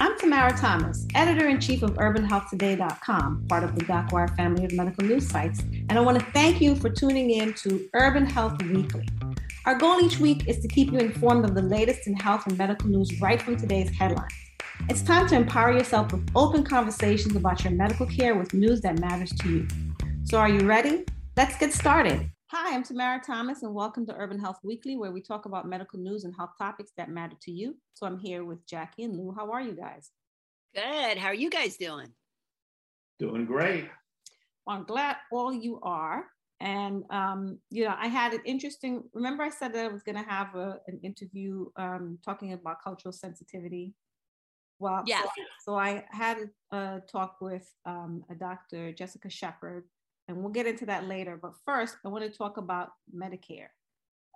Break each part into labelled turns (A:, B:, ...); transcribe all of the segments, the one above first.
A: I'm Tamara Thomas, editor in chief of UrbanHealthToday.com, part of the DocWire family of medical news sites, and I want to thank you for tuning in to Urban Health Weekly. Our goal each week is to keep you informed of the latest in health and medical news right from today's headlines. It's time to empower yourself with open conversations about your medical care with news that matters to you. So, are you ready? Let's get started. Hi, I'm Tamara Thomas, and welcome to Urban Health Weekly, where we talk about medical news and health topics that matter to you. So I'm here with Jackie and Lou. How are you guys?
B: Good. How are you guys doing?
C: Doing great.
A: Well, I'm glad all you are. And um, you know, I had an interesting. Remember, I said that I was going to have a, an interview um, talking about cultural sensitivity. Well,
B: yeah.
A: So, so I had a talk with um, a doctor, Jessica Shepherd, and we'll get into that later. But first, I want to talk about Medicare.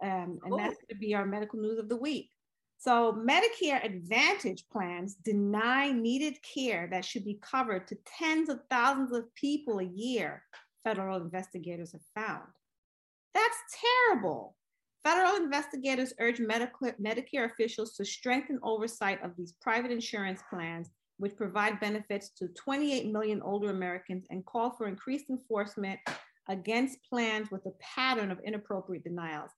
A: Um, and that's going to be our medical news of the week. So, Medicare Advantage plans deny needed care that should be covered to tens of thousands of people a year, federal investigators have found. That's terrible. Federal investigators urge Medicare officials to strengthen oversight of these private insurance plans which provide benefits to 28 million older Americans and call for increased enforcement against plans with a pattern of inappropriate denials.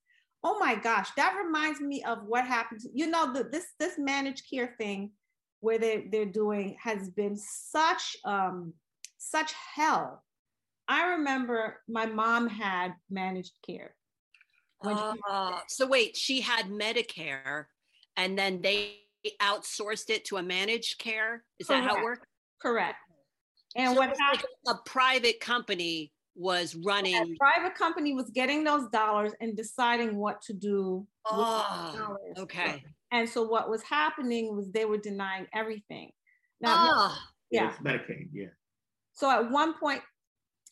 A: Oh my gosh, that reminds me of what happens. You know, the, this this managed care thing where they, they're doing has been such um, such hell. I remember my mom had managed care.
B: Uh, so wait, she had Medicare and then they outsourced it to a managed care? Is Correct. that how it worked?
A: Correct. And
B: so
A: what happened?
B: Like a private company was running. A
A: private company was getting those dollars and deciding what to do.
B: Oh, okay.
A: And so what was happening was they were denying everything.
B: Now, oh.
A: yeah,
C: it's Medicaid, yeah.
A: So at one point,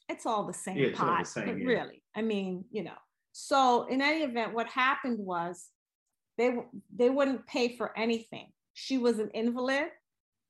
A: it's all the same
C: yeah,
A: pot.
C: The same, yeah.
A: Really, I mean, you know. So in any event, what happened was they they wouldn't pay for anything. She was an invalid.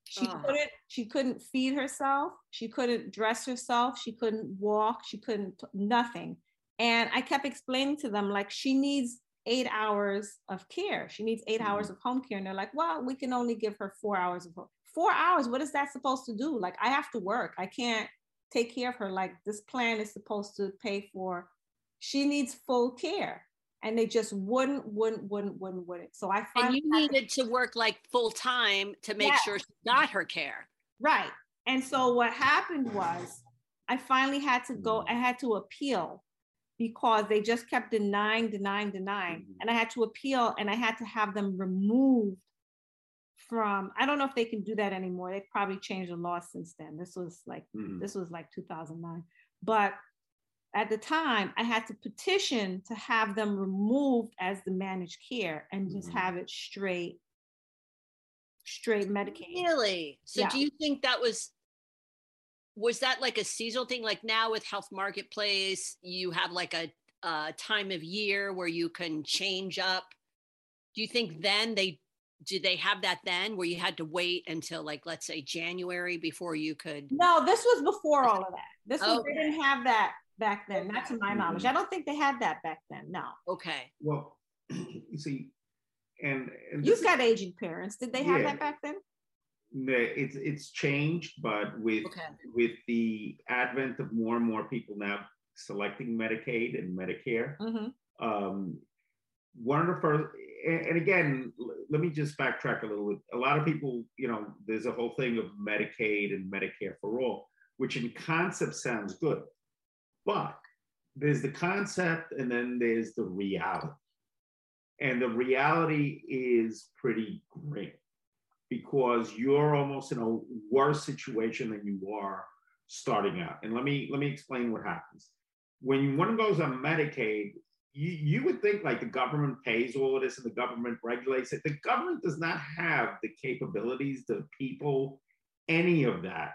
A: She uh. couldn't she couldn't feed herself. She couldn't dress herself. She couldn't walk. She couldn't nothing. And I kept explaining to them like she needs eight hours of care. She needs 8 mm-hmm. hours of home care. And they're like, well, we can only give her four hours of home. Four hours. What is that supposed to do? Like I have to work. I can't take care of her. Like this plan is supposed to pay for. She needs full care and they just wouldn't, wouldn't, wouldn't, wouldn't, wouldn't. So I
B: and you needed to work like full time to make yes. sure she got her care.
A: Right. And so what happened was I finally had to go, I had to appeal because they just kept denying, denying, denying.
C: Mhm.
A: And I had to appeal and I had to have them removed from, I don't know if they can do that anymore. They probably changed the law since then. This was like,
C: Mhm.
A: this was like 2009. But at the time, I had to petition to have them removed as the managed care and just
C: Mhm.
A: have it straight, straight Medicaid.
B: Really? So
A: Yeah.
B: do you think that was was that like a seasonal thing? Like now with Health Marketplace, you have like a, a time of year where you can change up. Do you think then they did they have that then where you had to wait until like let's say January before you could
A: No, this was before all of that. This was, they didn't have that back then, not to my knowledge.
C: Mhm.
A: I don't think they had that back then, no.
B: okay.
C: Well, you see, and, and
A: You've
C: is-
A: got aging parents. Did they have
C: Yeah.
A: that back then?
C: No, it's it's changed, but with
B: Okay.
C: with the advent of more and more people now selecting Medicaid and Medicare,
A: Mhm.
C: um, one of the first, and, and again, let me just backtrack a little bit. A lot of people, you know, there's a whole thing of Medicaid and Medicare for all, which in concept sounds good, but there's the concept and then there's the reality. And the reality is pretty grim because you're almost in a worse situation than you are starting out. And let me let me explain what happens. When one goes on Medicaid, you, you would think like the government pays all of this and the government regulates it. The government does not have the capabilities, the people, any of that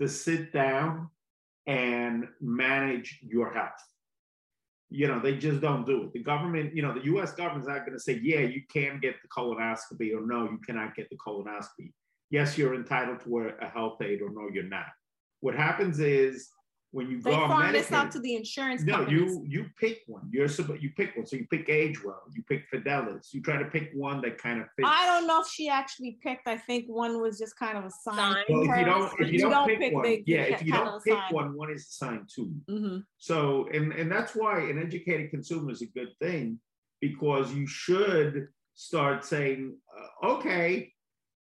C: to sit down and manage your health. You know, they just don't do it. The government, you know, the US government's not going to say, yeah, you can get the colonoscopy or no, you cannot get the colonoscopy. Yes, you're entitled to a, a health aid or no, you're not. What happens is when you
A: They
C: go on
A: farm this out to the insurance
C: no,
A: companies.
C: you you pick one. You're supposed you pick one. So you pick AgeWell, you pick Fidelis. You try to pick one that kind of fits.
A: I don't know if she actually picked. I think one was just kind of assigned.
B: Sign.
C: Well, if you don't, if you, don't, pick, one,
A: they-
C: yeah,
A: they
C: if you don't pick
A: assign.
C: one, one is assigned to you.
A: Mhm.
C: So, and and that's why an educated consumer is a good thing because you should start saying, uh, okay,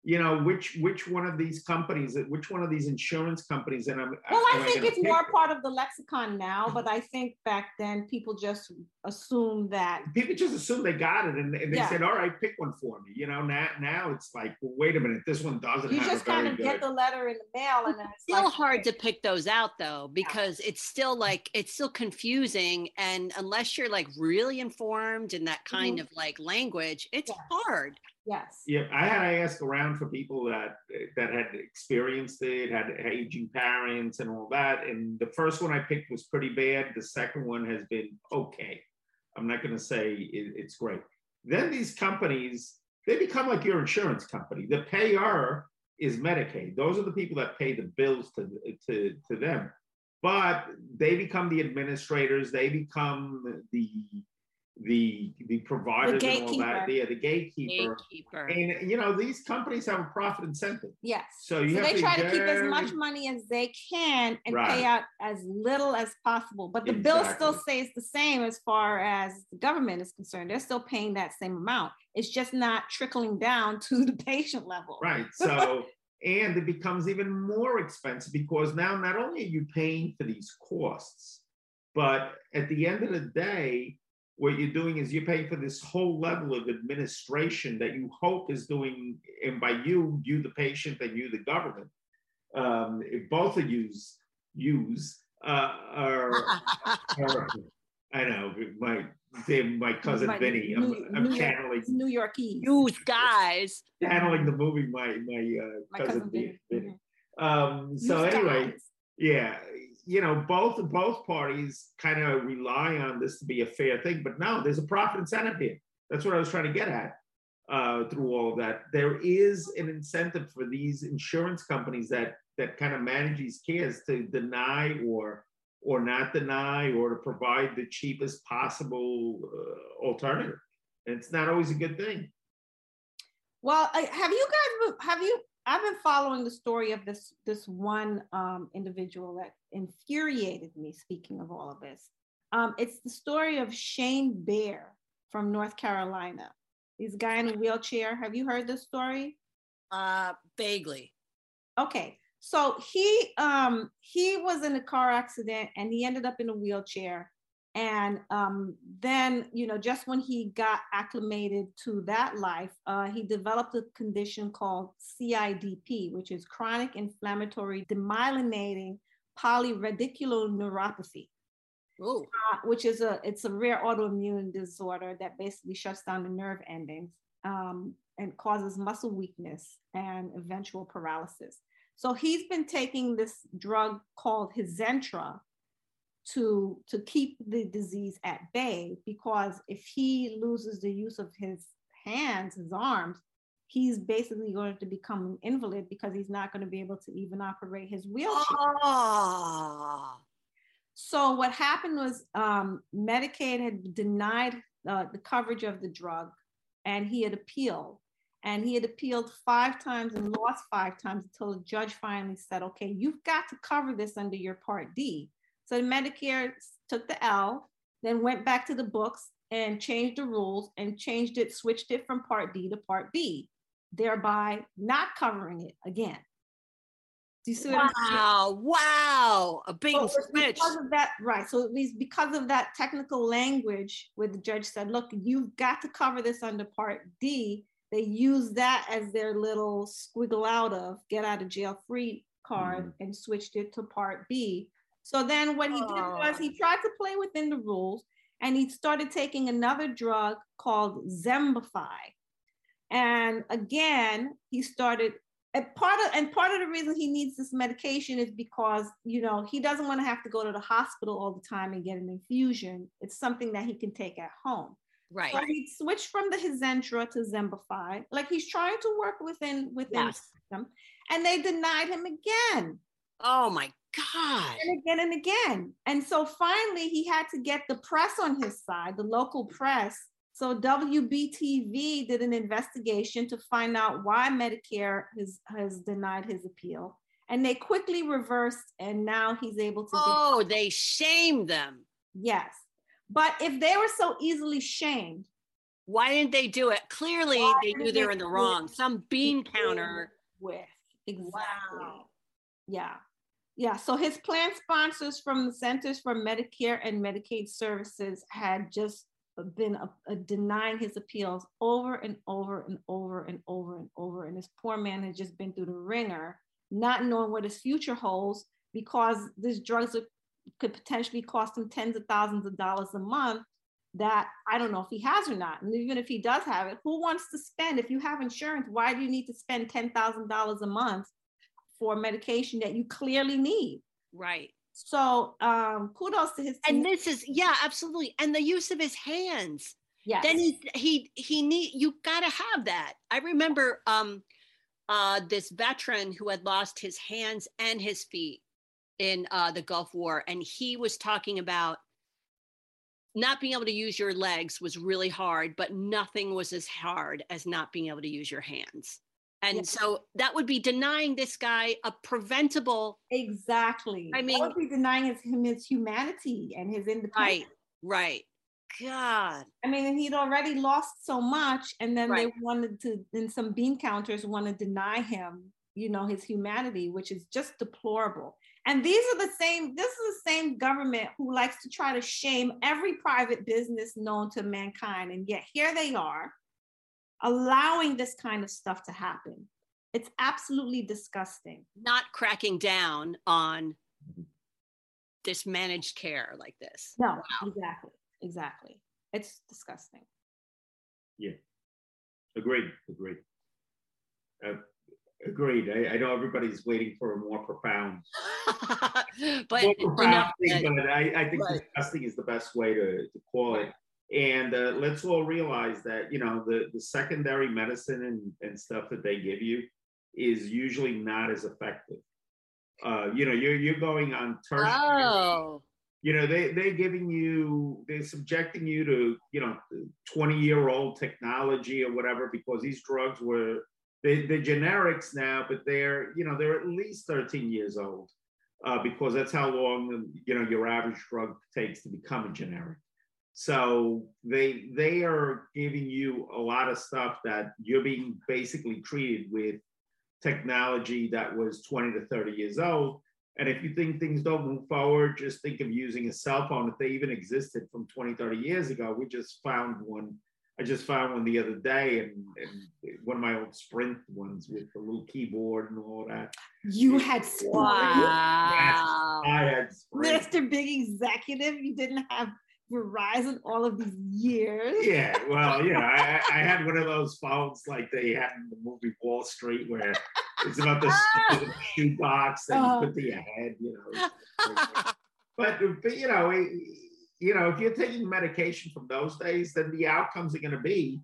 C: you know, which which one of these companies, which one of these insurance companies, and I'm.
A: Well, I think
C: gonna
A: it's more
C: them?
A: part of the lexicon now, but I think back then people just assumed that.
C: people just assumed they got it and, and they
A: Yeah.
C: said, all right, pick one for me. You know, now now it's like, well, wait a minute, this one doesn't
A: You
C: have
A: just kind of
C: good.
A: get the letter in the mail and then it's
B: Still
A: like,
B: hard to pick those out though, because it's still like it's still confusing. And unless you're like really informed in that kind of like language, it's
A: Mm-hmm. Yeah.
B: hard.
A: Yes.
C: Yeah, I had to ask around for people that that had experienced it, had aging parents and all that. And the first one I picked was pretty bad. The second one has been okay. I'm not going to say it, it's great. Then these companies they become like your insurance company. The payer is Medicaid. Those are the people that pay the bills to to to them. But they become the administrators. They become the the the providers and all that.
A: gatekeeper.
C: Yeah, the gatekeeper.
B: Gatekeeper.
C: And you know, these companies have a profit incentive.
A: Yes.
C: So you
A: So
C: have
A: they
C: to
A: try to keep as much money as they can and
C: Right.
A: pay out as little as possible. But the bill still stays the same as far as the government is concerned. They're still paying that same amount. It's just not trickling down to the patient level.
C: Right. So and it becomes even more expensive because now not only are you paying for these costs, but at the end of the day, what you're doing is you're paying for this whole level of administration that you hope is doing, and by you, you the patient and you the government, um, if both of yous use uh, are, are I know my my cousin
A: My
C: Vinny.
A: New-
C: I'm, I'm
A: New
C: channeling
A: It's New Yorkese.
B: You guys.
C: channeling the movie my my, uh,
A: My
C: cousin,
A: cousin
C: Vinny.
A: Vinny.
C: Vinny. Um, so
A: You
C: anyway,
A: guys.
C: yeah, you know, both both parties kind of rely on this to be a fair thing, but no, there's a profit incentive here. That's what I was trying to get at uh, through all of that. There is an incentive for these insurance companies that that kind of manage these cares to deny or or not deny or to provide the cheapest possible uh, alternative. And it's not always a good thing.
A: Well, have you guys have you? I've been following the story of this this one um, individual that infuriated me. Speaking of all of this, um, it's the story of Shane Bear from North Carolina. He's a guy in a wheelchair. Have you heard this story?
B: Uh vaguely.
A: Okay, so he um he was in a car accident and he ended up in a wheelchair And um, then, you know, just when he got acclimated to that life, uh, he developed a condition called CIDP, which is chronic inflammatory demyelinating polyradiculoneuropathy. Uh, which is a it's a rare autoimmune disorder that basically shuts down the nerve endings um, and causes muscle weakness and eventual paralysis. So he's been taking this drug called Hizentra to to keep the disease at bay because if he loses the use of his hands, his arms, he's basically going to become an invalid because he's not going to be able to even operate his wheelchair. Oh. So what happened was um, Medicaid had denied uh, the coverage of the drug, and he had appealed. And he had appealed five times and lost five times until the judge finally said, "Okay, you've got to cover this under your Part D." So Medicare took the L, then went back to the books and changed the rules and changed it, switched it from Part D to Part B, thereby not covering it again.
B: Do you see what wow, wow, a big so switch.
A: Because of that, right. So it was because of that technical language where the judge said, look, you've got to cover this under Part D. They use that as their little squiggle out of get out of jail free card mm. and switched it to Part B so then what he did was oh. he tried to play within the rules and he started taking another drug called Xembify. And again, he started and part of and part of the reason he needs this medication is because you know he doesn't want to have to go to the hospital all the time and get an infusion. It's something that he can take at home.
B: Right.
A: So he switched from the Hizentra to Xembify. Like he's trying to work within within yes. them, and they denied him again.
B: Oh my God.
A: And again and again. And so finally, he had to get the press on his side, the local press. So WBTV did an investigation to find out why Medicare has, has denied his appeal. And they quickly reversed, and now he's able to.
B: Oh, get- they shamed them.
A: Yes. But if they were so easily shamed,
B: why didn't they do it? Clearly, they knew they were in the wrong. Some bean counter.
A: With exactly. Wow. Yeah. Yeah, so his plan sponsors from the Centers for Medicare and Medicaid Services had just been a, a denying his appeals over and over and over and over and over. And this poor man had just been through the ringer, not knowing what his future holds because these drugs are, could potentially cost him tens of thousands of dollars a month that I don't know if he has or not. And even if he does have it, who wants to spend? If you have insurance, why do you need to spend $10,000 a month for medication that you clearly need.
B: Right.
A: So um, kudos to his
B: team. And this is yeah, absolutely. And the use of his hands.
A: Yeah.
B: Then he he he need you gotta have that. I remember um uh this veteran who had lost his hands and his feet in uh the Gulf War, and he was talking about not being able to use your legs was really hard, but nothing was as hard as not being able to use your hands. And yes. so that would be denying this guy a preventable.
A: Exactly.
B: I mean,
A: that would be denying his, him his humanity and his independence.
B: Right. Right. God.
A: I mean, he'd already lost so much, and then right. they wanted to, and some bean counters want to deny him, you know, his humanity, which is just deplorable. And these are the same, this is the same government who likes to try to shame every private business known to mankind. And yet here they are allowing this kind of stuff to happen. It's absolutely disgusting.
B: Not cracking down on this managed care like this.
A: No, wow. exactly. Exactly. It's disgusting.
C: Yeah. Agreed. Agreed. Uh, agreed. I, I, know everybody's waiting for a more profound,
B: but, more profound
C: thing, but I, I think right. disgusting is the best way to, to call it. And uh, let's all realize that, you know, the, the secondary medicine and, and stuff that they give you is usually not as effective. Uh, you know, you're, you're going on tertiary. Oh. You know, they, they're giving you, they're subjecting you to, you know, 20 year old technology or whatever, because these drugs were, they, they're generics now, but they're, you know, they're at least 13 years old. Uh, because that's how long you know your average drug takes to become a generic. So they they are giving you a lot of stuff that you're being basically treated with technology that was 20 to 30 years old. And if you think things don't move forward, just think of using a cell phone. If they even existed from 20, 30 years ago, we just found one. I just found one the other day and, and one of my old Sprint ones with the little keyboard and all that.
A: You had Sprint.
B: Wow.
C: I had Sprint.
A: Mr. Big Executive, you didn't have Verizon all of these years.
C: Yeah, well, you know, I, I had one of those phones like they had in the movie Wall Street where it's about the shoebox that
A: Oh.
C: you put the head, you know. but, but you know, it- you know, if you're taking medication from those days, then the outcomes are going to be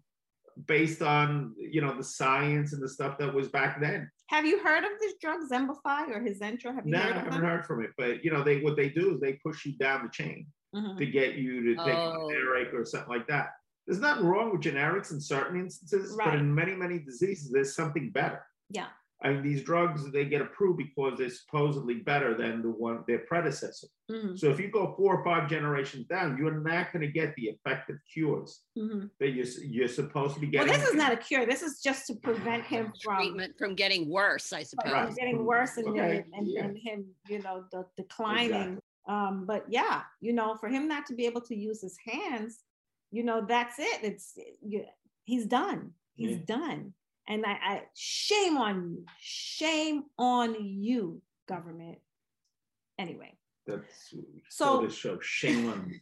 C: based on you know the science and the stuff that was back then.
A: Have you heard of this drug Xembify or Hizentra? Have you
C: No, I
A: heard of
C: haven't
A: them?
C: heard from it, but you know, they what they do is they push you down the chain
A: Mhm.
C: to get you to take
B: Oh.
C: a generic or something like that. There's nothing wrong with generics in certain instances, but in many, many diseases, there's something better.
A: Yeah.
C: I mean, these drugs they get approved because they're supposedly better than the one their predecessor.
A: Mhm.
C: So if you go four or five generations down, you're not going to get the effective cures
A: Mhm.
C: that you're you're supposed to be getting.
A: Well,
C: getting.
A: this is not a cure. This is just to prevent him from
B: Treatment from getting worse, I suppose.
C: Right.
A: getting worse and,
C: Okay,
A: and,
C: yeah.
A: and him, you know, the declining.
C: Exactly.
A: Um, but yeah, you know, for him not to be able to use his hands, you know, that's it. It's you, he's done. He's
C: Yeah.
A: done. And I, I shame on you. Shame on you, government. Anyway,
C: That's
A: So-
C: so this show. Shame on you.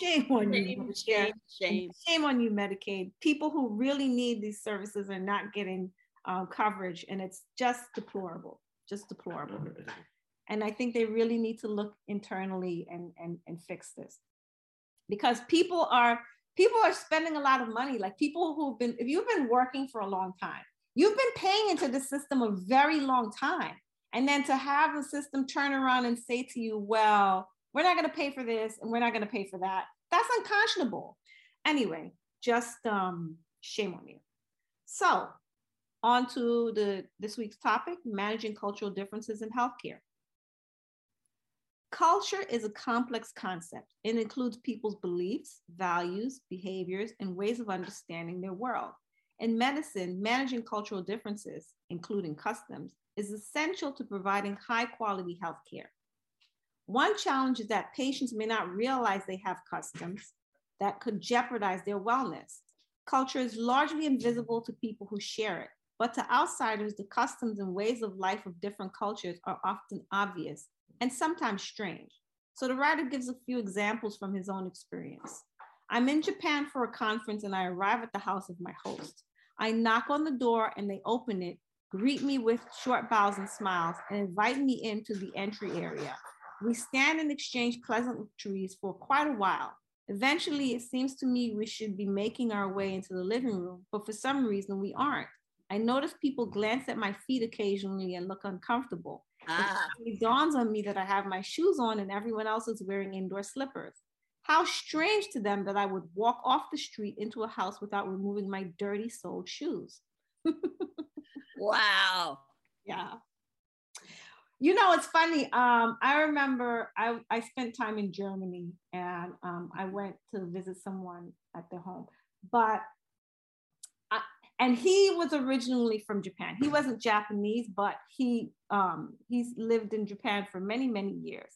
A: shame on you.
B: Shame,
A: Medicare.
B: shame, shame.
A: Shame on you, Medicaid. People who really need these services are not getting um, coverage, and it's just deplorable. Just deplorable. And I think they really need to look internally and, and, and fix this. Because people are people are spending a lot of money. Like people who've been, if you've been working for a long time, you've been paying into the system a very long time. And then to have the system turn around and say to you, well, we're not going to pay for this and we're not going to pay for that. That's unconscionable. Anyway, just um, shame on you. So, on to the this week's topic: managing cultural differences in healthcare. Culture is a complex concept. It includes people's beliefs, values, behaviors, and ways of understanding their world. In medicine, managing cultural differences, including customs, is essential to providing high quality health care. One challenge is that patients may not realize they have customs that could jeopardize their wellness. Culture is largely invisible to people who share it, but to outsiders, the customs and ways of life of different cultures are often obvious and sometimes strange. So the writer gives a few examples from his own experience. I'm in Japan for a conference and I arrive at the house of my host. I knock on the door and they open it, greet me with short bows and smiles, and invite me into the entry area. We stand and exchange pleasantries for quite a while. Eventually, it seems to me we should be making our way into the living room, but for some reason we aren't. I notice people glance at my feet occasionally and look uncomfortable.
B: Ah,
A: It dawns on me that I have my shoes on and everyone else is wearing indoor slippers. How strange to them that I would walk off the street into a house without removing my dirty soled shoes.
B: wow.
A: Yeah. You know, it's funny. Um, I remember I, I spent time in Germany and um, I went to visit someone at their home, but and he was originally from Japan. He wasn't Japanese, but he um, he's lived in Japan for many many years.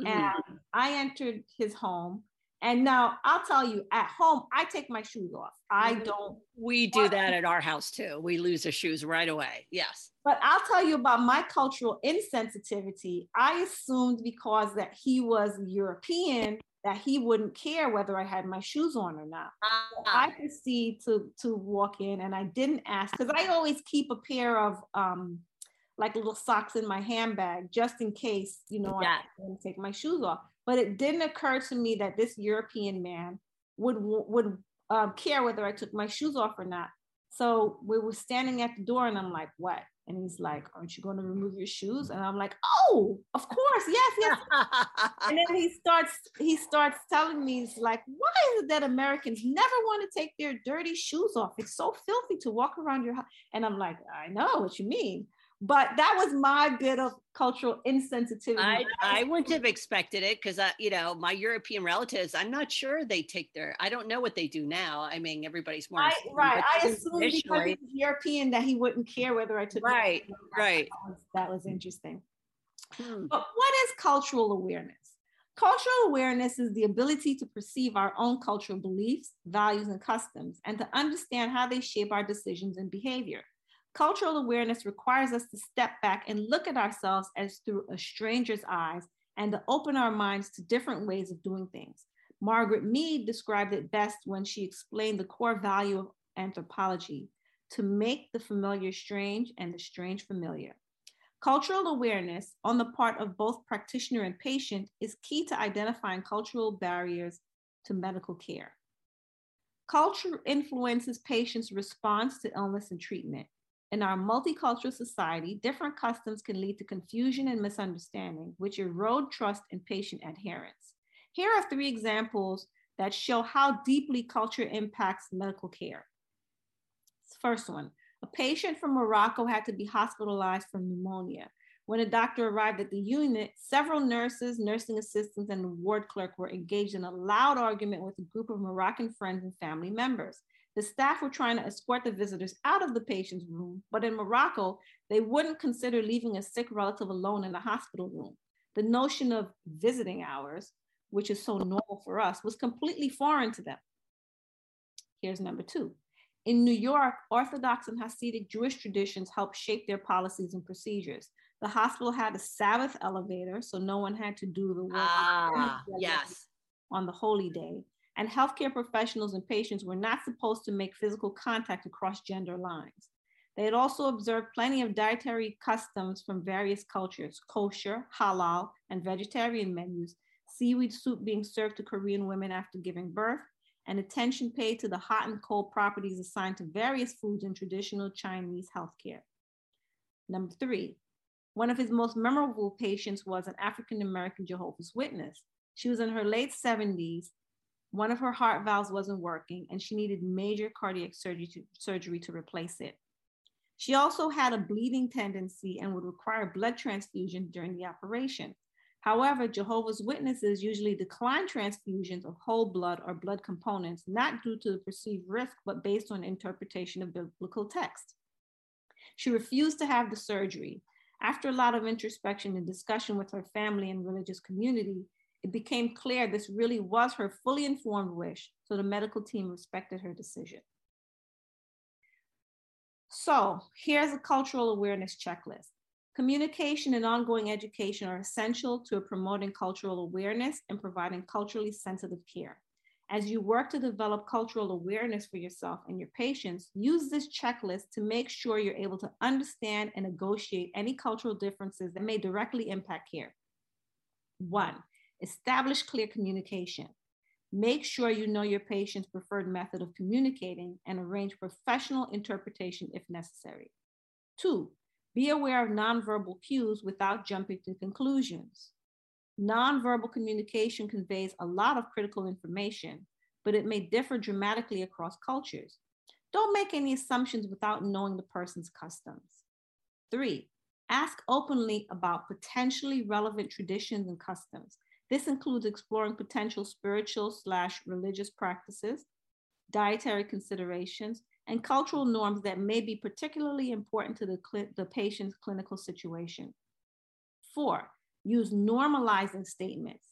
B: Mhm.
A: And I entered his home, and now I'll tell you, at home I take my shoes off. I
B: Mhm.
A: don't
B: We do that at our house too. We lose our shoes right away. Yes.
A: But I'll tell you about my cultural insensitivity. I assumed because that he was European that he wouldn't care whether I had my shoes on or not.
B: Ah,
A: I proceed to to walk in and I didn't ask because I always keep a pair of um like little socks in my handbag just in case, you know,
B: Yeah.
A: I want to take my shoes off. But it didn't occur to me that this European man would would um, care whether I took my shoes off or not. So we were standing at the door and I'm like, what? And he's like, aren't you going to remove your shoes? Mm. And I'm like, oh, of course, yes, yes. And then he starts he starts telling me, he's like, why is it that Americans never want to take their dirty shoes off? It's so filthy to walk around your house. And I'm like, I know what you mean. But that was my bit of cultural insensitivity.
B: I, I wouldn't have expected it because I, you know, my European relatives, I'm not sure they take their, I don't know what they do now. I mean, everybody's more.
A: I, right. I assumed because
B: traditionally-
A: he was European that he wouldn't care whether I took
B: Right, right.
A: That was, that was interesting. Hmm. But what is cultural awareness? Cultural awareness is the ability to perceive our own cultural beliefs, values, and customs, and to understand how they shape our decisions and behavior. Cultural awareness requires us to step back and look at ourselves as through a stranger's eyes and to open our minds to different ways of doing things. Margaret Mead described it best when she explained the core value of anthropology to make the familiar strange and the strange familiar. Cultural awareness on the part of both practitioner and patient is key to identifying cultural barriers to medical care. Culture influences patients' response to illness and treatment. In our multicultural society, different customs can lead to confusion and misunderstanding, which erode trust and patient adherence. Here are three examples that show how deeply culture impacts medical care. First one, a patient from Morocco had to be hospitalized for pneumonia. When a doctor arrived at the unit, several nurses, nursing assistants, and ward clerk were engaged in a loud argument with a group of Moroccan friends and family members. The staff were trying to escort the visitors out of the patient's room, but in Morocco, they wouldn't consider leaving a sick relative alone in the hospital room. The notion of visiting hours, which is so normal for us, was completely foreign to them. Here's number two. In New York, Orthodox and Hasidic Jewish traditions helped shape their policies and procedures. The hospital had a Sabbath elevator, so no one had to do the work
B: ah, yes.
A: on the holy day. And healthcare professionals and patients were not supposed to make physical contact across gender lines. They had also observed plenty of dietary customs from various cultures kosher, halal, and vegetarian menus, seaweed soup being served to Korean women after giving birth, and attention paid to the hot and cold properties assigned to various foods in traditional Chinese healthcare. Number three, one of his most memorable patients was an African American Jehovah's Witness. She was in her late 70s. One of her heart valves wasn't working, and she needed major cardiac surgery to, surgery to replace it. She also had a bleeding tendency and would require blood transfusion during the operation. However, Jehovah's Witnesses usually decline transfusions of whole blood or blood components, not due to the perceived risk, but based on interpretation of biblical text. She refused to have the surgery. After a lot of introspection and discussion with her family and religious community, it became clear this really was her fully informed wish, so the medical team respected her decision. So here's a cultural awareness checklist. Communication and ongoing education are essential to promoting cultural awareness and providing culturally sensitive care. As you work to develop cultural awareness for yourself and your patients, use this checklist to make sure you're able to understand and negotiate any cultural differences that may directly impact care. One, establish clear communication. Make sure you know your patient's preferred method of communicating and arrange professional interpretation if necessary. Two, be aware of nonverbal cues without jumping to conclusions. Nonverbal communication conveys a lot of critical information, but it may differ dramatically across cultures. Don't make any assumptions without knowing the person's customs. Three, ask openly about potentially relevant traditions and customs. This includes exploring potential spiritual slash religious practices, dietary considerations, and cultural norms that may be particularly important to the, cl- the patient's clinical situation. Four, use normalizing statements.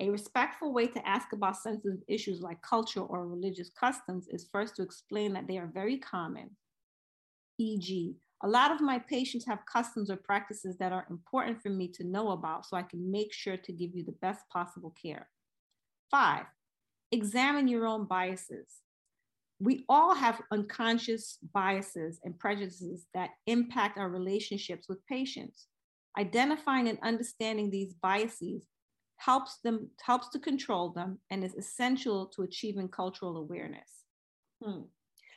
A: A respectful way to ask about sensitive issues like culture or religious customs is first to explain that they are very common. E.g., a lot of my patients have customs or practices that are important for me to know about so I can make sure to give you the best possible care. Five, examine your own biases we all have unconscious biases and prejudices that impact our relationships with patients. Identifying and understanding these biases helps them helps to control them and is essential to achieving cultural awareness. Hmm.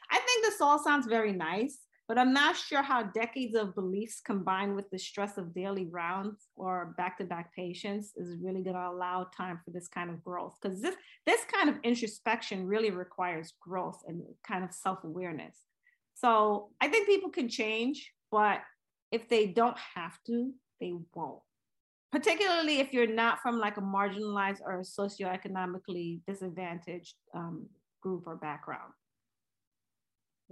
A: I think this all sounds very nice, but I'm not sure how decades of beliefs combined with the stress of daily rounds or back-to-back patients is really going to allow time for this kind of growth. Because this this kind of introspection really requires growth and kind of self-awareness. So I think people can change, but if they don't have to, they won't. Particularly if you're not from like a marginalized or socioeconomically disadvantaged um, group or background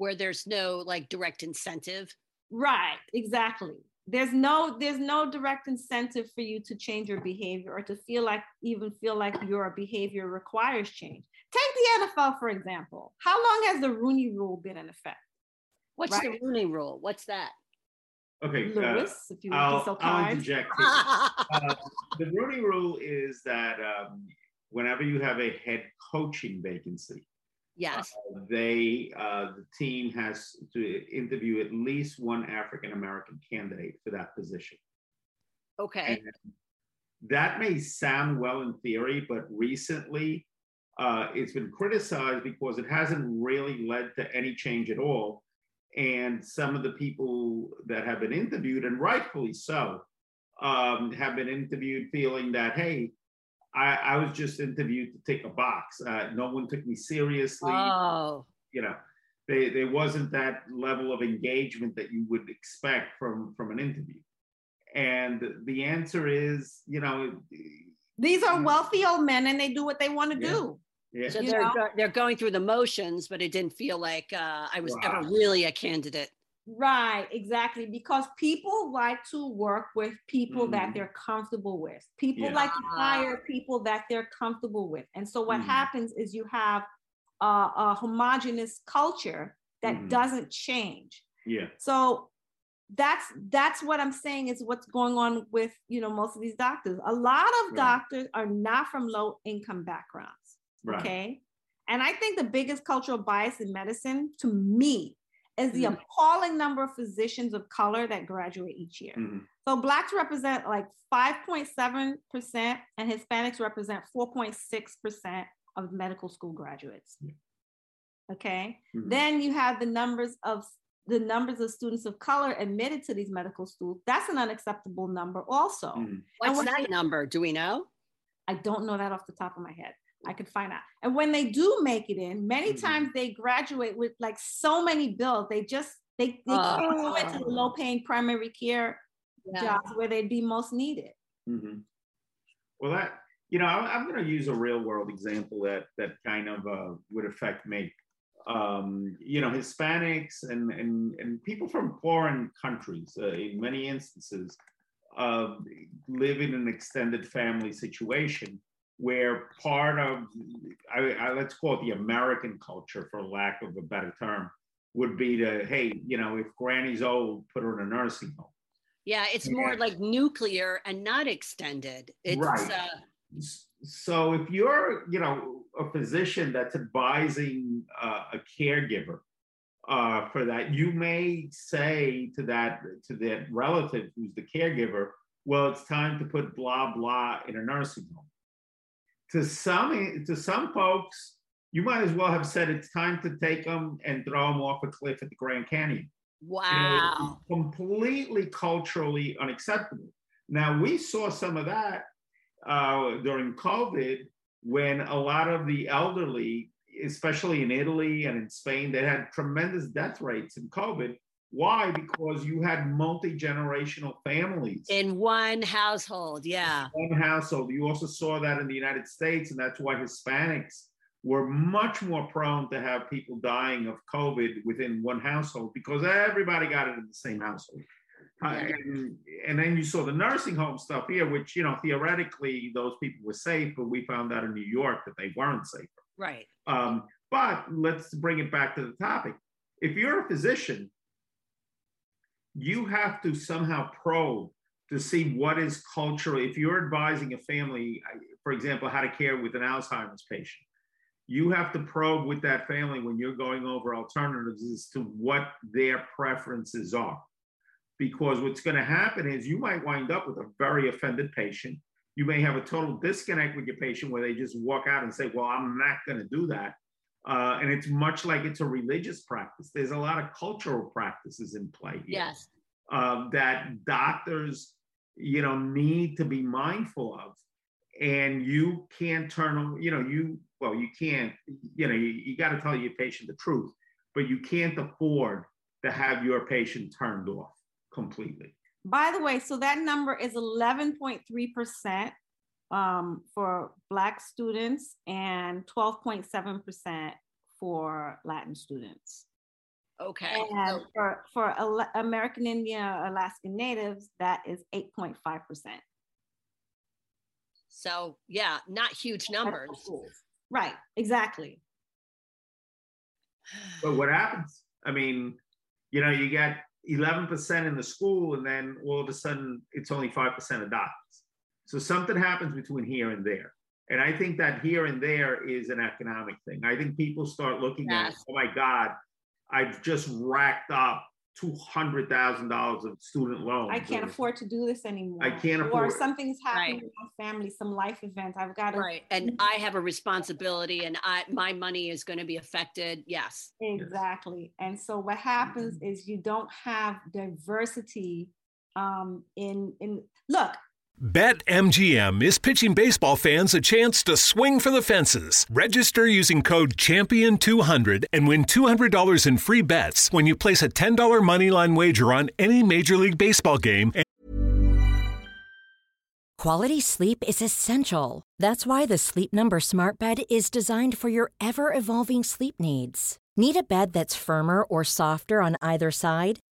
B: where there's no like direct incentive.
A: Right, exactly. there's no there's no direct incentive for you to change your behavior or to feel like even feel like your behavior requires change take the nfl for example how long has the rooney rule been in effect
B: what's right? the rooney rule what's that
C: okay
A: Lewis,
C: uh, if you I'll, be so kind. I'll interject uh, the rooney rule is that um, whenever you have a head coaching vacancy
B: Yes.
C: Uh, they, uh, the team has to interview at least one African American candidate for that position.
B: Okay.
C: And that may sound well in theory, but recently uh, it's been criticized because it hasn't really led to any change at all. And some of the people that have been interviewed, and rightfully so, um, have been interviewed feeling that, hey, I, I was just interviewed to take a box. Uh, no one took me seriously.
B: Oh.
C: You know, they, there wasn't that level of engagement that you would expect from from an interview. And the answer is, you know,
A: these are wealthy old men, and they do what they want to
B: yeah.
A: do.
B: Yeah. So they're they're going through the motions, but it didn't feel like uh, I was wow. ever really a candidate.
A: Right, exactly. Because people like to work with people mm. that they're comfortable with. People yeah. like to hire people that they're comfortable with. And so what mm. happens is you have a, a homogenous culture that mm. doesn't change.
C: Yeah.
A: So that's that's what I'm saying is what's going on with you know most of these doctors. A lot of right. doctors are not from low income backgrounds. Right. Okay. And I think the biggest cultural bias in medicine to me is the mm-hmm. appalling number of physicians of color that graduate each year. Mm-hmm. So blacks represent like 5.7% and Hispanics represent 4.6% of medical school graduates. Yeah. Okay. Mm-hmm. Then you have the numbers of the numbers of students of color admitted to these medical schools. That's an unacceptable number also.
B: Mm-hmm. What's that number? Do we know?
A: I don't know that off the top of my head. I could find out. And when they do make it in, many mm-hmm. times they graduate with like so many bills. They just they, they uh, can't go into the low paying primary care yeah. jobs where they'd be most needed.
C: Mm-hmm. Well, that you know, I'm, I'm going to use a real world example that that kind of uh, would affect me. Um, you know, Hispanics and, and and people from foreign countries, uh, in many instances, uh, live in an extended family situation where part of, I, I, let's call it the American culture, for lack of a better term, would be to, hey, you know, if granny's old, put her in a nursing home.
B: Yeah, it's more like nuclear and not extended. It's, right. Uh,
C: so if you're, you know, a physician that's advising uh, a caregiver uh, for that, you may say to that to that relative who's the caregiver, well, it's time to put blah blah in a nursing home to some to some folks, you might as well have said it's time to take them and throw them off a cliff at the Grand Canyon.
B: Wow.
C: You know, completely culturally unacceptable. Now we saw some of that uh, during COVID when a lot of the elderly, especially in Italy and in Spain, they had tremendous death rates in COVID why? Because you had multi generational families
B: in one household. Yeah.
C: One household. You also saw that in the United States, and that's why Hispanics were much more prone to have people dying of COVID within one household because everybody got it in the same household. Uh, and, and, then you saw the nursing home stuff here, which, you know, theoretically those people were safe, but we found out in New York that they weren't safe.
B: Right.
C: Um, but let's bring it back to the topic. If you're a physician you have to somehow probe to see what is cultural. If you're advising a family, for example, how to care with an Alzheimer's patient, you have to probe with that family when you're going over alternatives as to what their preferences are. Because what's going to happen is you might wind up with a very offended patient. You may have a total disconnect with your patient where they just walk out and say, Well, I'm not going to do that. Uh, and it's much like it's a religious practice. There's a lot of cultural practices in play here.
B: Yes.
C: Uh, that doctors, you know, need to be mindful of. And you can't turn them, you know, you, well, you can't, you know, you, you got to tell your patient the truth, but you can't afford to have your patient turned off completely.
A: By the way, so that number is 11.3% um, for Black students and 12.7% for Latin students.
B: Okay.
A: And
B: So,
A: for, for Ala- American Indian Alaskan Natives, that is 8.5%.
B: so yeah, not huge numbers.
A: Right, exactly.
C: But what happens? I mean, you know, you get 11% in the school, and then all of a sudden it's only 5% of doctors. So something happens between here and there. And I think that here and there is an economic thing. I think people start looking at, oh my God, I've just racked up $200,000 of student loans.
A: I can't afford to do this anymore.
C: I
A: can't
C: afford.
A: Or something's happening
B: Right.
A: in my family, some life event. I've got to
B: Right. And I have a responsibility and I my money is going to be affected. Yes.
A: Exactly. And so what happens is you don't have diversity um, in in look.
D: BetMGM is pitching baseball fans a chance to swing for the fences. Register using code CHAMPION200 and win $200 in free bets when you place a $10 moneyline wager on any Major League Baseball game
E: Quality sleep is essential. That's why the Sleep Number Smart Bed is designed for your ever evolving sleep needs. Need a bed that's firmer or softer on either side?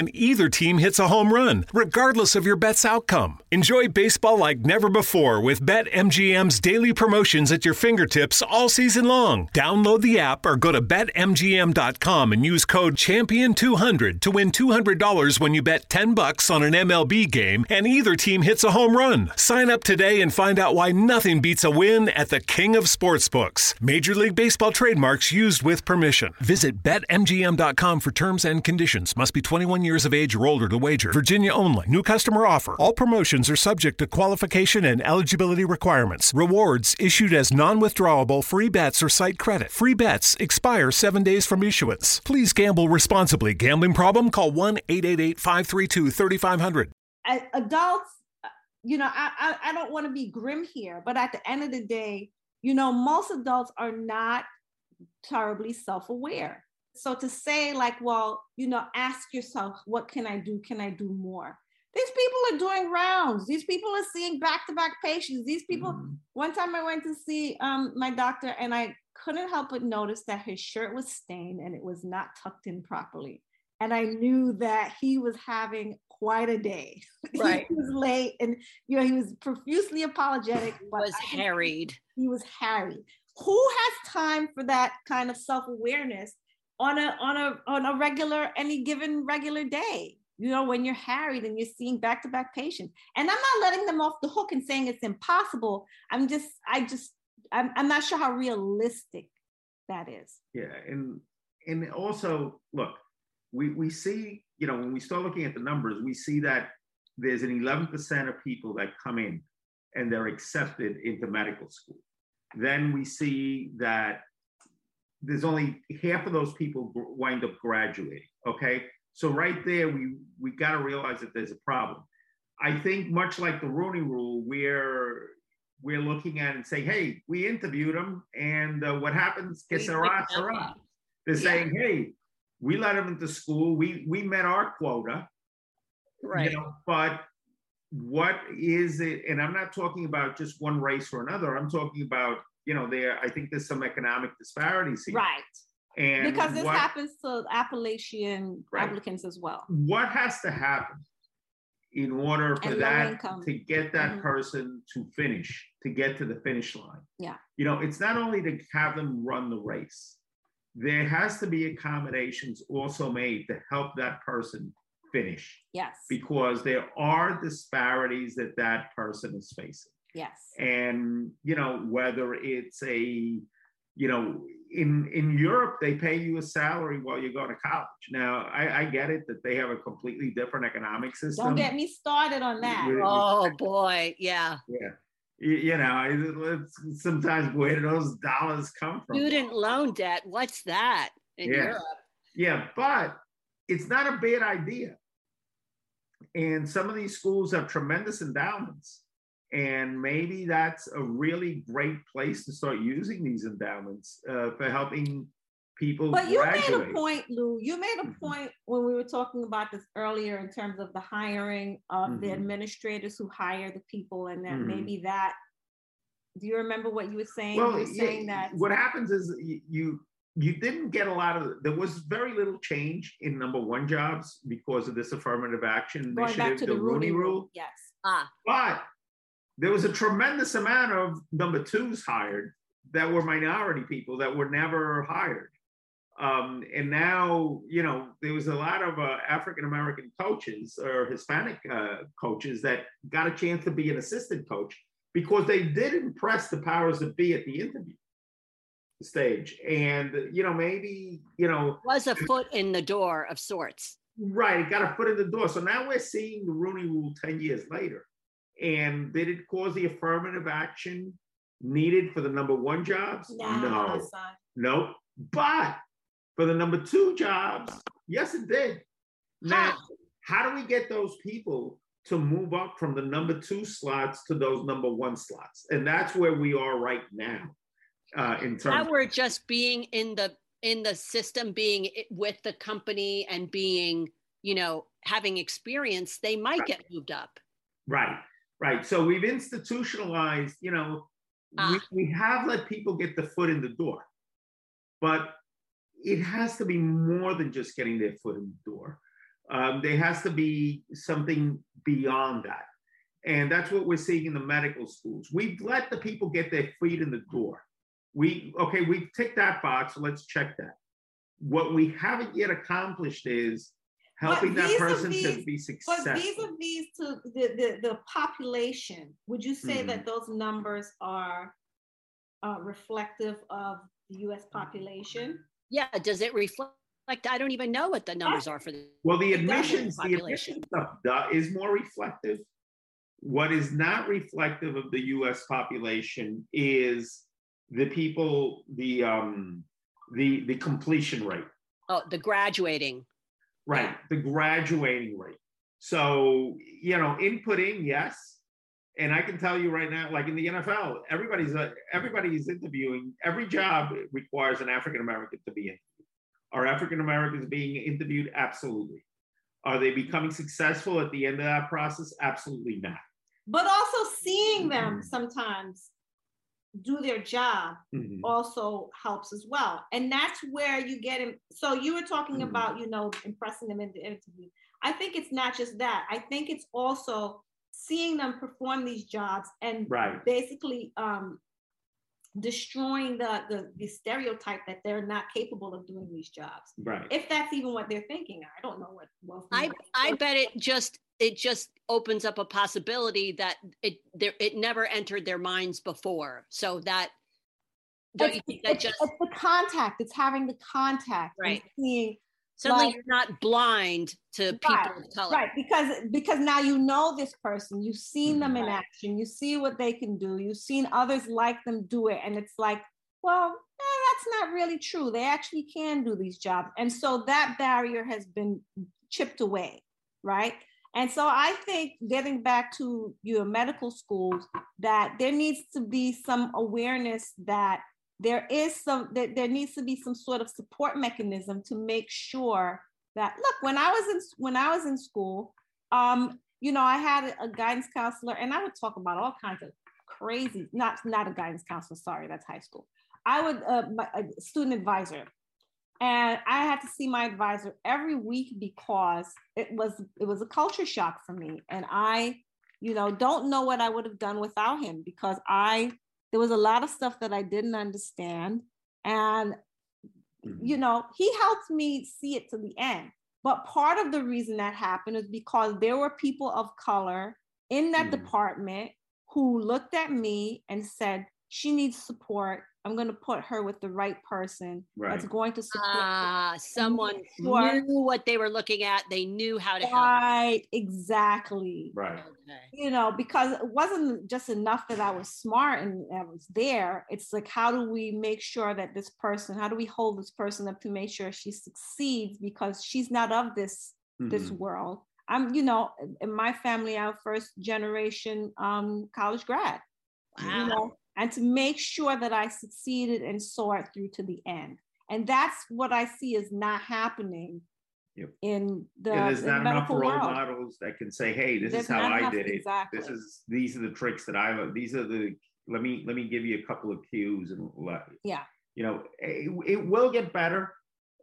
D: and either team hits a home run, regardless of your bet's outcome. Enjoy baseball like never before with BetMGM's daily promotions at your fingertips all season long. Download the app or go to BetMGM.com and use code CHAMPION200 to win $200 when you bet 10 bucks on an MLB game and either team hits a home run. Sign up today and find out why nothing beats a win at the King of Sportsbooks. Major League Baseball trademarks used with permission. Visit BetMGM.com for terms and conditions. Must be 21 years of age or older to wager. Virginia only. New customer offer. All promotions are subject to qualification and eligibility requirements. Rewards issued as non withdrawable free bets or site credit. Free bets expire seven days from issuance. Please gamble responsibly. Gambling problem? Call 1 888 532 3500.
A: adults, uh, you know, I, I, I don't want to be grim here, but at the end of the day, you know, most adults are not terribly self-aware. So to say like, well, you know, ask yourself, what can I do? Can I do more? These people are doing rounds. These people are seeing back-to-back patients. These people,
C: Mhm.
A: one time I went to see um, my doctor and I couldn't help but notice that his shirt was stained and it was not tucked in properly. And I knew that he was having quite a day.
B: Right.
A: he was late and you know he was profusely apologetic. but
B: Was
A: I could see
B: harried.
A: He was harried. Who has time for that kind of self-awareness on a on a on a regular any given regular day? You know, when you're harried and you're seeing back-to-back patients. And I'm not letting them off the hook and saying it's impossible. I'm just, I just, I'm, I'm not sure how realistic that is.
C: Yeah, and and also look, we we see, you know, when we start looking at the numbers, we see that there's an 11% of people that come in and they're accepted into medical school. Then we see that there's only half of those people wind up graduating. Okay, so right there, we we got to realize that there's a problem. I think much like the Rooney Rule, we're we're looking at and saying, "Hey, we interviewed him, and uh, what happens? Que sera, sera." They're
B: Yeah.
C: saying, "Hey, we let him into school. We we met our quota,
B: Right.
C: you know, but what is it? And I'm not talking about just one race or another. I'm talking about, you know, there. I think there's some economic disparities here,
A: Right.
C: And
A: Because this
C: what,
A: happens to Appalachian
C: Right.
A: applicants as well.
C: what has to happen in order for
A: And
C: that
A: income.
C: to get that
A: Mhm.
C: person to finish, to get to the finish line?
A: Yeah.
C: You know, it's not only to have them run the race. There has to be accommodations also made to help that person finish
A: Yes.
C: because there are disparities that that person is facing
A: Yes.
C: and you know whether it's a you know in in Europe, they pay you a salary while you go to college. Now, I, I get it that they have a completely different economic system.
A: Don't get me started on that.
B: Oh boy, yeah.
C: Yeah. You, you know, it's, sometimes where do those dollars come from?
B: Student loan debt. What's that in
C: Yeah.
B: Europe?
C: Yeah, but it's not a bad idea. And some of these schools have tremendous endowments. And maybe that's a really great place to start using these endowments uh, for helping people
A: But you made a point, Lou. You made a
C: Mhm.
A: point when we were talking about this earlier in terms of the hiring of the
C: Mhm.
A: administrators who hire the people, and that
C: Mhm.
A: maybe that. Do you remember what you were saying?
C: Well,
A: you were
C: yeah,
A: saying that.
C: what happens is you, you you didn't get a lot of there was very little change in number one jobs because of this affirmative action
A: Going back
C: initiative,
A: to
C: the,
A: the
C: Rooney
A: Rooney
C: Rule.
A: Rule. Yes.
B: Ah,
C: But there was a tremendous amount of number twos hired that were minority people that were never hired. Um, and now, you know, there was a lot of uh, African American coaches or Hispanic uh, coaches that got a chance to be an assistant coach because they did impress the powers that be at the interview stage. And, you know, maybe, you know,
B: was a foot in the door of sorts.
C: Right, it got a foot in the door. So now we're seeing the Rooney Rule 10 years later. And did it cause the affirmative action needed for the number one jobs? No,
A: son.
C: nope. But for the number two jobs, yes, it did. Now, how do we get those people to move up from the number two slots to those number one slots? And that's where we are right now. Uh, in terms
B: That were just being in the in the system, being with the company and being, you know, having experience, they might
C: Right.
B: get moved up.
C: Right, right. So we've institutionalized, you know,
B: Ah.
C: we, we have let people get the foot in the door, but it has to be more than just getting their foot in the door. Um, there has to be something beyond that. And that's what we're seeing in the medical schools. We've let the people get their feet in the door. We, okay, we've ticked that box, so let's check that. What we haven't yet accomplished is helping that person to
A: vis-a-vis-
C: be
A: But
C: successful.
A: vis-a-vis to the, the, the population, would you say
C: Mm-hmm.
A: that those numbers are uh, reflective of the US population?
B: Yeah, does it reflect? I don't even know what the numbers are for the.
C: Well, the
B: It does in the
C: admissions, the admission stuff do- is more reflective. What is not reflective of the US population is the people, the um, the the completion rate,
B: Oh, the graduating.
C: Right? The graduating rate. So, you know, inputting, yes. And I can tell you right now, like in the NFL, everybody's uh, everybody's interviewing. Every job requires an African American to be interviewed. Are African Americans being interviewed? Absolutely. Are they becoming successful at the end of that process? Absolutely not.
A: But also seeing them sometimes do their job
C: Mhm.
A: also helps as well. And that's where you get him. So you were talking
C: Mhm.
A: about, you know, impressing them in the interview. I think it's not just that. I think it's also seeing them perform these jobs and
C: Right.
A: basically um, destroying the, the the stereotype that they're not capable of doing these jobs.
C: Right.
A: If that's even what they're thinking, I don't know what. Well,
B: I I bet it just it just opens up a possibility that it there it never entered their minds before. So that don't you think that
A: it's-
B: just
A: it's the contact. It's having the contact.
B: Right.
A: Seeing
B: suddenly
A: like-
B: you're not blind to people
A: Right,
B: of color.
A: right because because now you know this person you've seen them in action you see what they can do you've seen others like them do it and it's like well eh, that's not really true they actually can do these jobs and so that barrier has been chipped away right and so i think getting back to your medical schools that there needs to be some awareness that there is some that there needs to be some sort of support mechanism to make sure that look when i was in when i was in school um you know i had a guidance counselor and i would talk about all kinds of crazy not not a guidance counselor sorry that's high school. I would uh, my, a student advisor and i had to see my advisor every week because it was it was a culture shock for me and i you know don't know what i would have done without him because i there was a lot of stuff that i didn't understand and
C: Mhm.
A: you know, he helped me see it to the end. But part of the reason that happened is because there were people of color in that
C: Mm.
A: department who looked at me and said, she needs support I'm going to put her with the right person
C: Right.
A: that's going to support. her.
B: Ah, someone
A: sure.
B: knew what they were looking at. They knew how to help.
A: Right, exactly.
C: Right.
B: Okay.
A: You know, because it wasn't just enough that I was smart and I was there. It's like, how do we make sure that this person, how do we hold this person up to make sure she succeeds because she's not of this this
C: Mhm.
A: world. I'm, you know, in my family, I'm first generation um, college grad. you
B: Wow.
A: know, and to make sure that I succeeded and saw it through to the end. And that's what I see is not happening
C: Yep.
A: in the,
C: And there's not enough role
A: world.
C: models that can say, "Hey, this
A: There's
C: is how I did it.
A: exactly.
C: This is these are the tricks that I learned. These are the let me let me give you a couple of cues and
A: Yeah.
C: you know it, it will get better,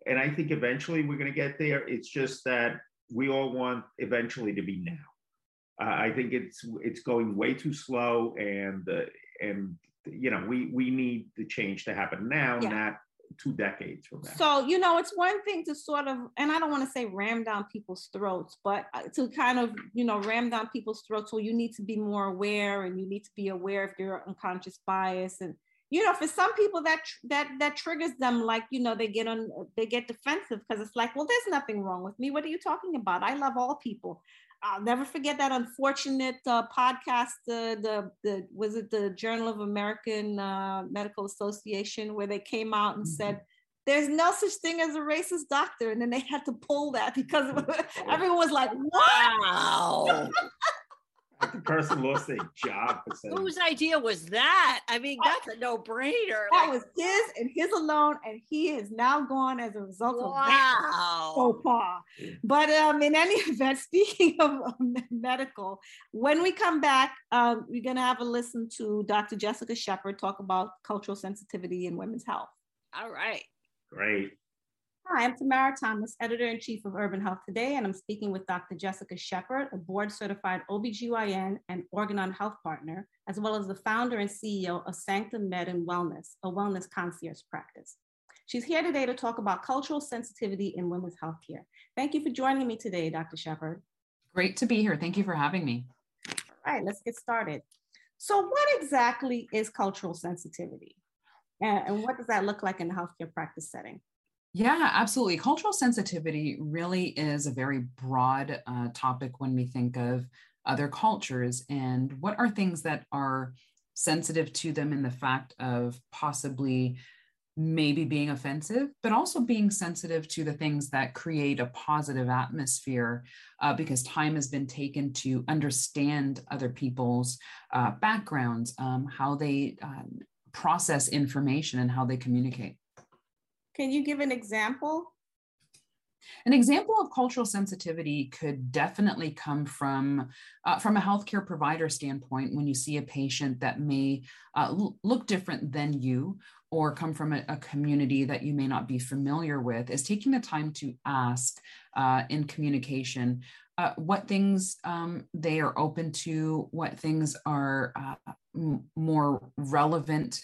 C: and I think eventually we're going to get there. It's just that we all want eventually to be now. Uh, I think it's it's going way too slow, and uh, and you know we we need the change to happen now,
A: Yeah.
C: not two decades from now.
A: So, you know, it's one thing to sort of, and I don't want to say ram down people's throats, but uh, to kind of, you know, ram down people's throats. Well, you need to be more aware and you need to be aware of your unconscious bias. And, you know, for some people that, that, that triggers them, like, you know, they get on, they get defensive because it's like, well, there's nothing wrong with me. What are you talking about? I love all people. I'll never forget that unfortunate uh, podcast. Uh, the the was it the Journal of American uh, Medical Association where they came out and said there's no such thing as a racist doctor, and then they had to pull that because everyone was like,
B: Wow.
C: the person lost their job
B: Whose idea was that? I mean, that's a no-brainer.
A: That
B: Like,
A: was his and his alone, and he is now gone as a result of that.
B: wow.
A: faux pas. But um, in any event, speaking of medical, when we come back, um, we're going to have a listen to Dr. Jessica Shepherd talk about cultural sensitivity in women's health.
B: All right.
C: great.
A: Hi, I'm Tamara Thomas, editor in chief of Urban Health Today, and I'm speaking with Dr. Jessica Shepherd, a board certified OBGYN and Organon health partner, as well as the founder and CEO of Sanctum Med and Wellness, a wellness concierge practice. She's here today to talk about cultural sensitivity in women's healthcare. Thank you for joining me today, Dr. Shepherd.
F: Great to be here. Thank you for having me.
A: All right, let's get started. So, what exactly is cultural sensitivity? And, and what does that look like in the healthcare practice setting?
F: Yeah, absolutely. Cultural sensitivity really is a very broad uh, topic when we think of other cultures and what are things that are sensitive to them in the fact of possibly maybe being offensive, but also being sensitive to the things that create a positive atmosphere uh, because time has been taken to understand other people's uh, backgrounds, um, how they um, process information, and how they communicate.
A: Can you give an example?
F: An example of cultural sensitivity could definitely come from uh, from a healthcare provider standpoint when you see a patient that may uh, look different than you or come from a, a, community that you may not be familiar with is taking the time to ask uh, in communication uh, what things um, they are open to what things are uh, more relevant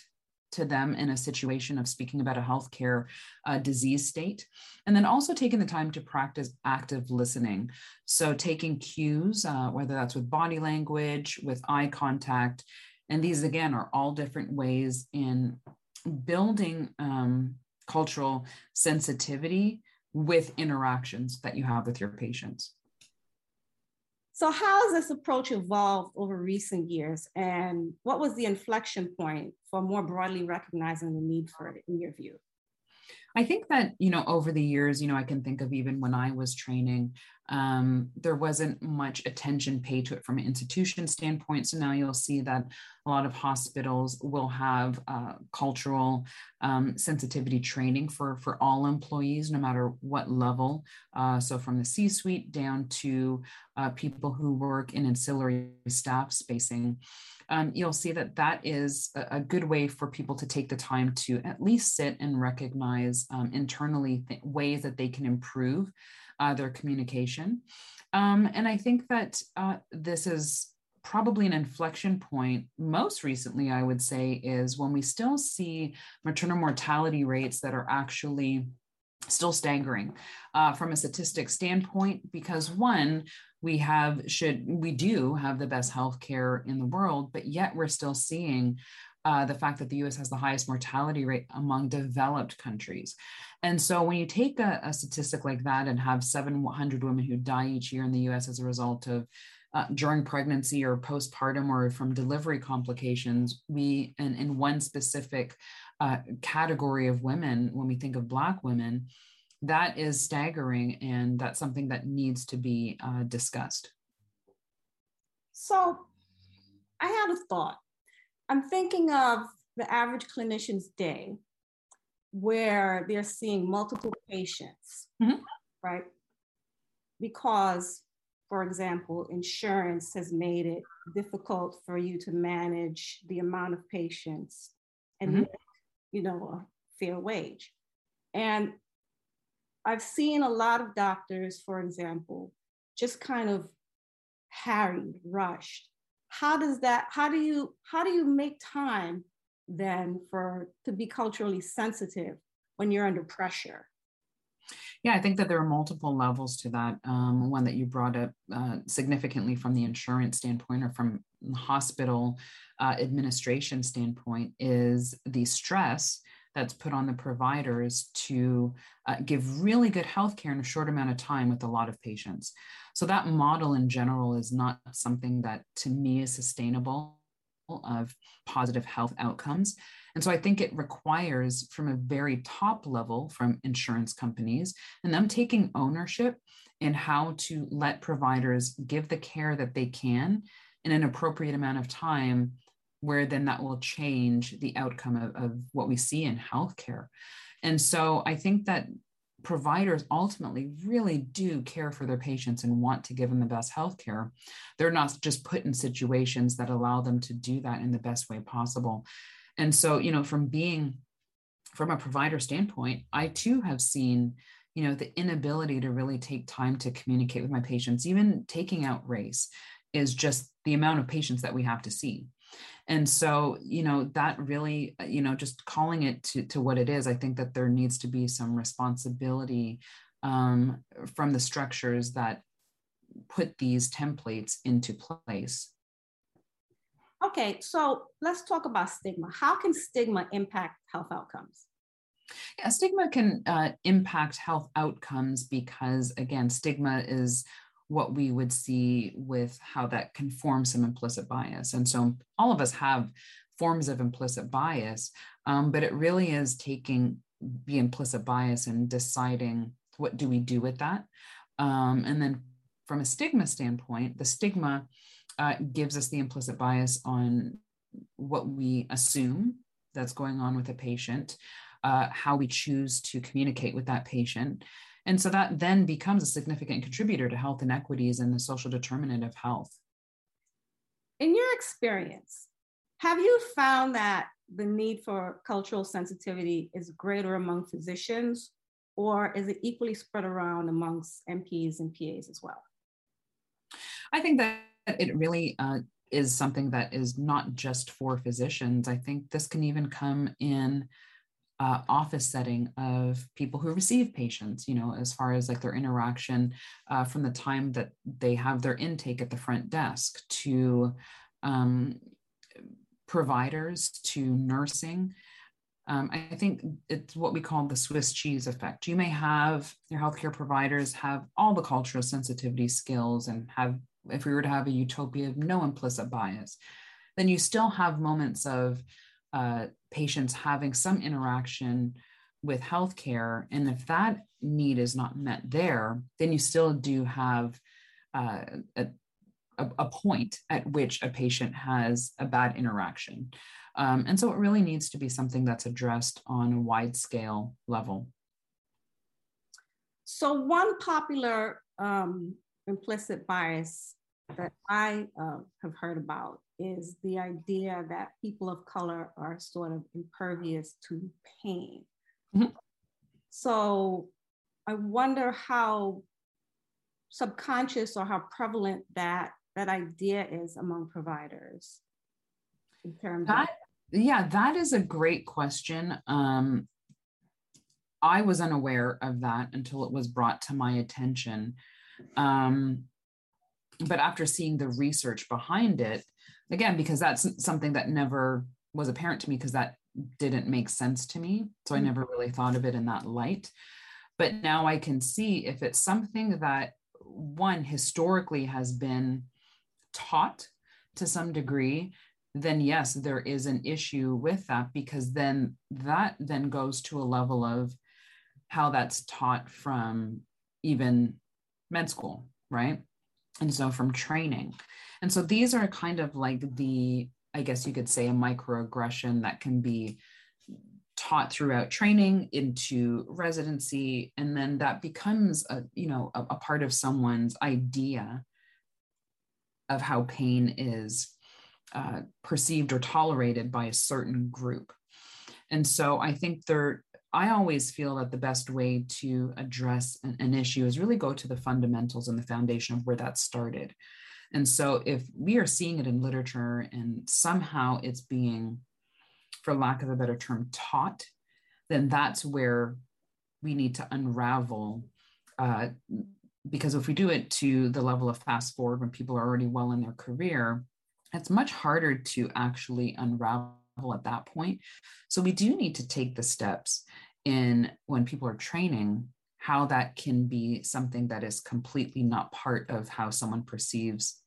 F: to them in a situation of speaking about a healthcare uh, disease state. And then also taking the time to practice active listening. So taking cues, uh, whether that's with body language, with eye contact. And these, again, are all different ways in building um, cultural sensitivity with interactions that you have with your patients.
A: So, how has this approach evolved over recent years, and what was the inflection point for more broadly recognizing the need for it, in your view?
F: I think that, you know, over the years, you know, I can think of even when I was training, um, there wasn't much attention paid to it from an institution standpoint. So now you'll see that a lot of hospitals will have uh, cultural um, sensitivity training for, for all employees, no matter what level. Uh, so from the C suite down to uh, people who work in ancillary staff spacing um, you'll see that that is a, a, good way for people to take the time to at least sit and recognize um, internally th- ways that they can improve uh, their communication. Um, and I think that uh, this is probably an inflection point most recently i would say is when we still see maternal mortality rates that are actually still staggering uh, from a statistic standpoint because one we have should we do have the best healthcare in the world but yet we're still seeing uh, the fact that the US has the highest mortality rate among developed countries. And so when you take a, a statistic like that and have 700 women who die each year in the US as a result of uh, during pregnancy or postpartum or from delivery complications, we, in, in one specific uh, category of women, when we think of Black women, that is staggering and that's something that needs to be uh, discussed.
A: So I had a thought. I'm thinking of the average clinician's day where they're seeing multiple patients, mm-hmm. right? Because, for example, insurance has made it difficult for you to manage the amount of patients and, mm-hmm. you know, a fair wage. And I've seen a lot of doctors, for example, just kind of harried, rushed. How does that, how do you, how do you make time then for to be culturally sensitive when you're under pressure?
F: Yeah, I think that there are multiple levels to that. Um, one that you brought up uh, significantly from the insurance standpoint or from hospital uh, administration standpoint is the stress that's put on the providers to uh, give really good healthcare in a short amount of time with a lot of patients. So that model in general is not something that to me is sustainable of positive health outcomes. And so I think it requires from a very top level from insurance companies and them taking ownership in how to let providers give the care that they can in an appropriate amount of time where then that will change the outcome of, of what we see in healthcare. And so I think that providers ultimately really do care for their patients and want to give them the best health care. They're not just put in situations that allow them to do that in the best way possible. And so, you know, from being from a provider standpoint, I too have seen, you know, the inability to really take time to communicate with my patients, even taking out race is just the amount of patients that we have to see and so you know that really uh, you know just calling it to, to what it is i think that there needs to be some responsibility um, from the structures that put these templates into place.
A: Okay so let's talk about stigma. How can stigma impact health outcomes?
F: Yeah, stigma can uh, impact health outcomes because, again, stigma is what we would see with how that can form some implicit bias. And so all of us have forms of implicit bias, um, but it really is taking the implicit bias and deciding what do we do with that. Um, and then from a stigma standpoint, the stigma uh, gives us the implicit bias on what we assume that's going on with a patient, uh, how we choose to communicate with that patient, and so that then becomes a significant contributor to health inequities and the social determinant of health.
A: In your experience, have you found that the need for cultural sensitivity is greater among physicians, or is it equally spread around amongst NPs and PAs as well?
F: I think that it really uh, is something that is not just for physicians. I think this can even come in uh, office setting of people who receive patients, you know, as far as like their interaction uh, from the time that they have their intake at the front desk to um, providers to nursing. Um, I think it's what we call the Swiss cheese effect. You may have your healthcare providers have all the cultural sensitivity skills and have, if we were to have a utopia of no implicit bias, then you still have moments of uh, patients having some interaction with healthcare. And if that need is not met there, then you still do have uh, a, a, point at which a patient has a bad interaction. Um, and so it really needs to be something that's addressed on a wide scale level.
A: So, one popular um, implicit bias that I uh, have heard about is the idea that people of color are sort of impervious to pain. Mm-hmm. So I wonder how subconscious or how prevalent that that idea is among providers in terms
F: that, of yeah that is a great question um, i was unaware of that until it was brought to my attention um, but after seeing the research behind it again because that's something that never was apparent to me because that didn't make sense to me. So I mm. never really thought of it in that light. But now I can see if it's something that one historically has been taught to some degree, then yes, there is an issue with that because then that then goes to a level of how that's taught from even med school, right? And so from training. And so these are kind of like the, I guess you could say, a microaggression that can be taught throughout training into residency. And then that becomes a you know a, a, part of someone's idea of how pain is uh, perceived or tolerated by a certain group. And so i think there i always feel that the best way to address an, an issue is really go to the fundamentals and the foundation of where that started and so if we are seeing it in literature and somehow it's being for lack of a better term, taught, then that's where we need to unravel. Uh, because if we do it to the level of fast forward when people are already well in their career, it's much harder to actually unravel at that point. So we do need to take the steps in when people are training how that can be something that is completely not part of how someone perceives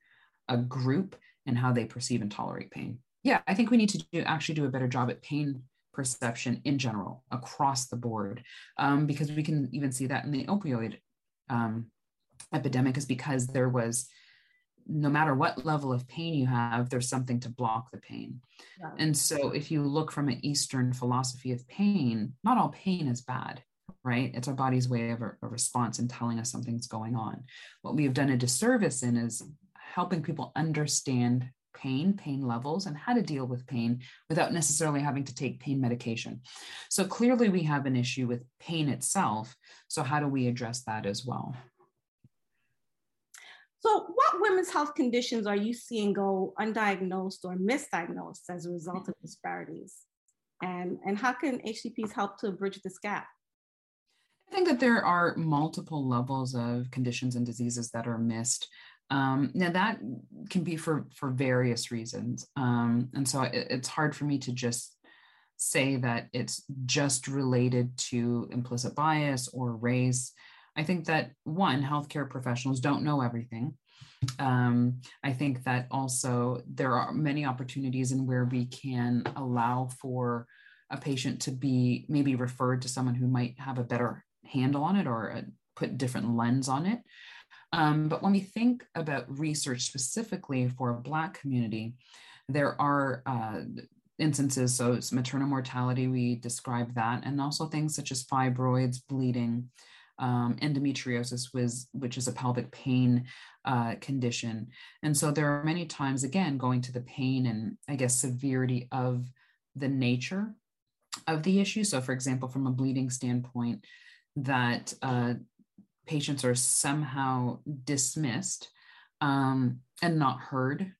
F: a group and how they perceive and tolerate pain yeah, I think we need to do, actually do a better job at pain perception in general across the board, um, because we can even see that in the opioid um, epidemic, is because there was no matter what level of pain you have, there's something to block the pain. Yeah. And so, if you look from an Eastern philosophy of pain, not all pain is bad, right? It's our body's way of a, a response and telling us something's going on. What we have done a disservice in is helping people understand pain, pain levels, and how to deal with pain without necessarily having to take pain medication. So clearly, we have an issue with pain itself. So, how do we address that as well?
A: So, what women's health conditions are you seeing go undiagnosed or misdiagnosed as a result of disparities? And, and how can HCPs help to bridge this gap?
F: I think that there are multiple levels of conditions and diseases that are missed. Um, now that can be for for various reasons, um, and so it, it's hard for me to just say that it's just related to implicit bias or race. I think that one, healthcare professionals don't know everything. Um, I think that also there are many opportunities in where we can allow for a patient to be maybe referred to someone who might have a better handle on it or a, put different lens on it. Um, but when we think about research specifically for a Black community, there are uh, instances, so it's maternal mortality, we describe that, and also things such as fibroids, bleeding, um, endometriosis, was, which is a pelvic pain uh, condition. And so there are many times, again, going to the pain and I guess severity of the nature of the issue. So, for example, from a bleeding standpoint, that uh, patients are somehow dismissed um, and not heard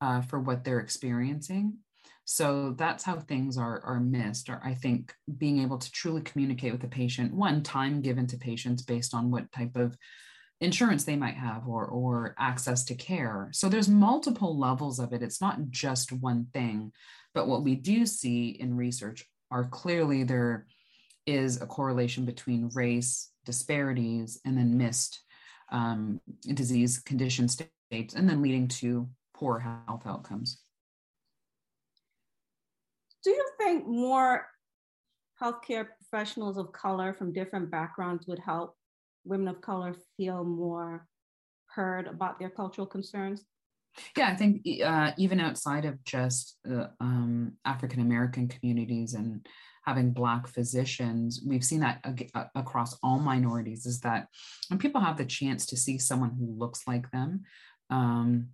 F: uh, for what they're experiencing. So that's how things are, are missed, or I think being able to truly communicate with the patient, one, time given to patients based on what type of insurance they might have or, or access to care. So there's multiple levels of it. It's not just one thing. But what we do see in research are clearly there is a correlation between race, disparities and then missed um, disease condition states, and then leading to poor health outcomes.
A: Do you think more healthcare professionals of color from different backgrounds would help women of color feel more heard about their cultural concerns?
F: Yeah, I think uh, even outside of just uh, um, African American communities and having Black physicians, we've seen that ag- across all minorities, is that when people have the chance to see someone who looks like them, um,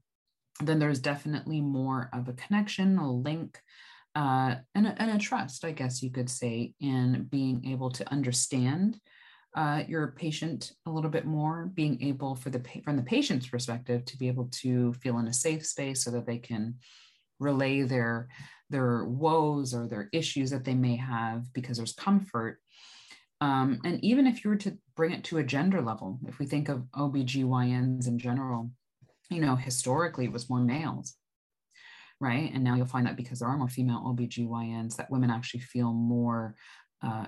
F: then there's definitely more of a connection, a link, uh, and, a, and a trust, I guess you could say, in being able to understand uh, your patient a little bit more, being able for the from the patient's perspective to be able to feel in a safe space so that they can relay their their woes or their issues that they may have because there's comfort. Um, and even if you were to bring it to a gender level, if we think of OBGYNs in general, you know, historically it was more males. right? And now you'll find that because there are more female OBGYNs, that women actually feel more uh,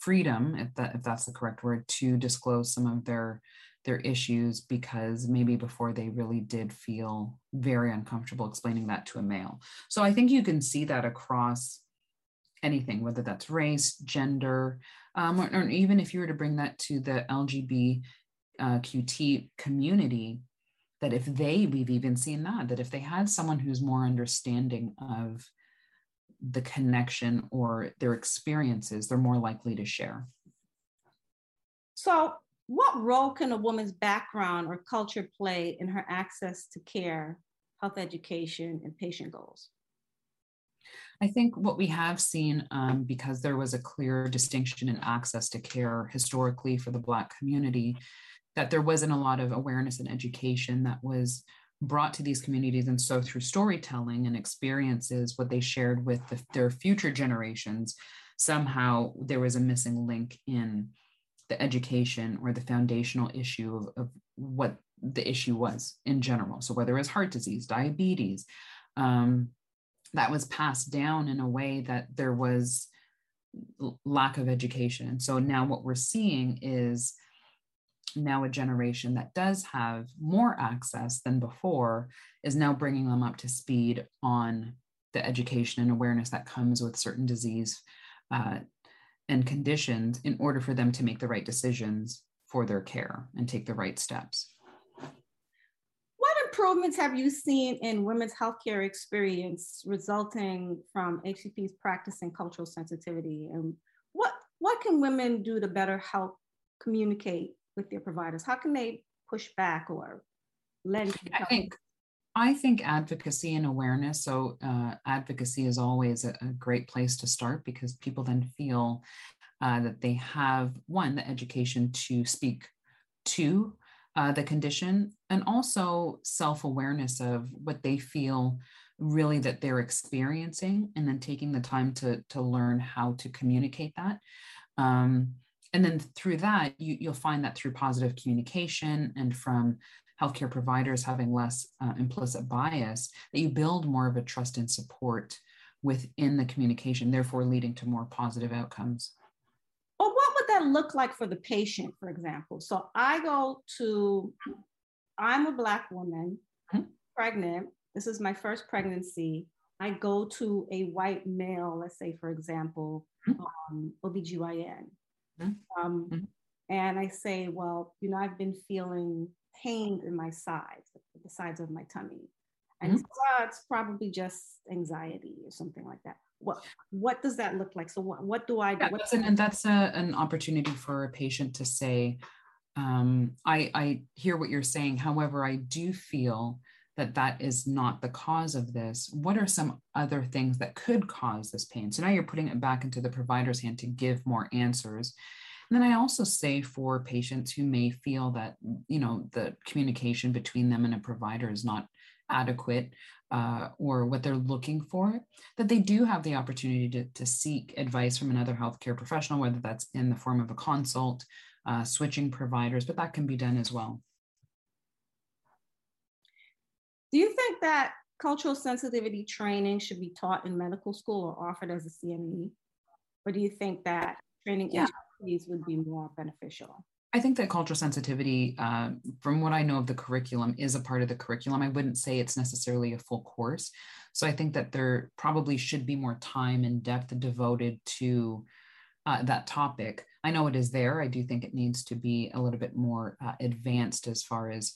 F: freedom, if that if that's the correct word, to disclose some of their their issues because maybe before they really did feel very uncomfortable explaining that to a male. So I think you can see that across anything, whether that's race, gender, um, or, or, even if you were to bring that to the LGBTQT community, that if they, we've even seen that, that if they had someone who's more understanding of the connection or their experiences, they're more likely to share.
A: So, what role can a woman's background or culture play in her access to care, health education, and patient goals?
F: I think what we have seen, um, because there was a clear distinction in access to care historically for the Black community, that there wasn't a lot of awareness and education that was brought to these communities. And so, through storytelling and experiences, what they shared with the, their future generations, somehow there was a missing link in the education or the foundational issue of, of what the issue was in general. So, whether it was heart disease, diabetes, um, that was passed down in a way that there was lack of education. So, now what we're seeing is now a generation that does have more access than before is now bringing them up to speed on the education and awareness that comes with certain disease uh, and conditions in order for them to make the right decisions for their care and take the right steps.
A: What improvements have you seen in women's healthcare experience resulting from HCP's practice in cultural sensitivity? And what, what can women do to better help communicate with their providers? How can they push back or lend?
F: I think I think advocacy and awareness. So, uh, advocacy is always a, a, great place to start because people then feel uh, that they have one, the education to speak to uh, the condition, and also self awareness of what they feel really that they're experiencing, and then taking the time to, to learn how to communicate that. Um, and then through that you, you'll find that through positive communication and from healthcare providers having less uh, implicit bias that you build more of a trust and support within the communication therefore leading to more positive outcomes
A: well what would that look like for the patient for example so i go to i'm a black woman mm-hmm. pregnant this is my first pregnancy i go to a white male let's say for example mm-hmm. um, obgyn Mm-hmm. Um, mm-hmm. And I say, well, you know, I've been feeling pain in my sides, the sides of my tummy. And mm-hmm. so, it's probably just anxiety or something like that. What what does that look like? So what, what do I do?
F: Yeah, that's an, and that's a, an opportunity for a patient to say, um, I, I hear what you're saying. However, I do feel that that is not the cause of this. What are some other things that could cause this pain? So now you're putting it back into the provider's hand to give more answers. And then I also say for patients who may feel that, you know, the communication between them and a provider is not adequate uh, or what they're looking for, that they do have the opportunity to, to seek advice from another healthcare professional, whether that's in the form of a consult, uh, switching providers, but that can be done as well.
A: Do you think that cultural sensitivity training should be taught in medical school or offered as a CME? Or do you think that training yeah. Would be more beneficial?
F: I think that cultural sensitivity, uh, from what I know of the curriculum, is a part of the curriculum. I wouldn't say it's necessarily a full course. So I think that there probably should be more time and depth devoted to uh, that topic. I know it is there. I do think it needs to be a little bit more uh, advanced as far as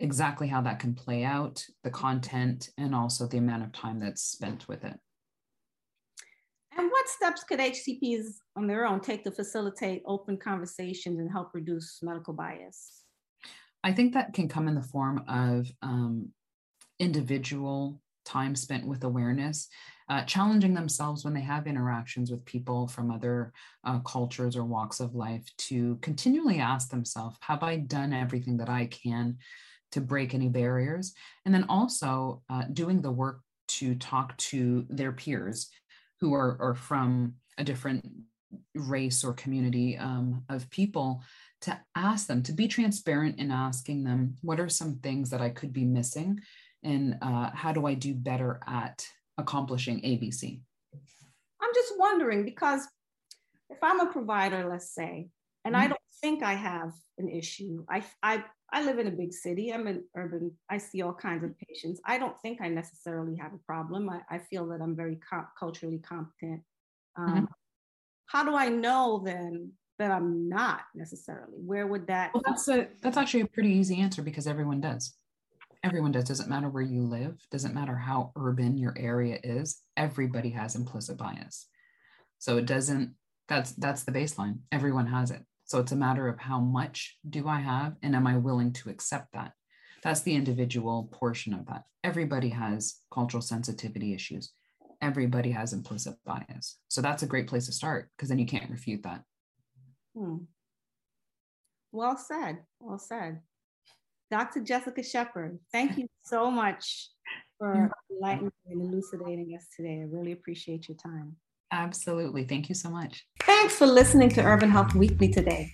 F: exactly how that can play out, the content, and also the amount of time that's spent with it.
A: What steps could HCPs on their own take to facilitate open conversations and help reduce medical bias?
F: I think that can come in the form of um, individual time spent with awareness, uh, challenging themselves when they have interactions with people from other uh, cultures or walks of life to continually ask themselves, Have I done everything that I can to break any barriers. And then also uh, doing the work to talk to their peers who are, are from a different race or community um, of people to ask them to be transparent in asking them what are some things that I could be missing and uh, how do I do better at accomplishing ABC?
A: I'm just wondering because if I'm a provider, let's say, and mm-hmm. I don't think I have an issue, I, I, I live in a big city, I'm an urban, I see all kinds of patients. I don't think I necessarily have a problem. I, I feel that I'm very culturally competent. Um, mm-hmm. How do I know then that I'm not necessarily? Where would that?
F: Well, that's a that's actually a pretty easy answer because everyone does. Everyone does. Doesn't matter where you live. Doesn't matter how urban your area is. Everybody has implicit bias. So it doesn't. That's that's the baseline. Everyone has it. So it's a matter of how much do I have, and am I willing to accept that? That's the individual portion of that. Everybody has cultural sensitivity issues. Everybody has implicit bias. So that's a great place to start because then you can't refute that.
A: Hmm. Well said. Well said. Dr. Jessica Shepherd, thank you so much for enlightening and elucidating us today. I really appreciate your time.
F: Absolutely. Thank you so much.
A: Thanks for listening to Urban Health Weekly today.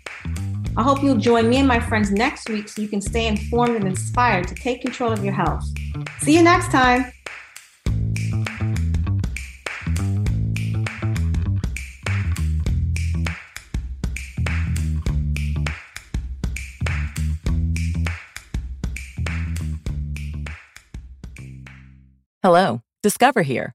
A: I hope you'll join me and my friends next week so you can stay informed and inspired to take control of your health. See you next time.
G: Hello, Discover here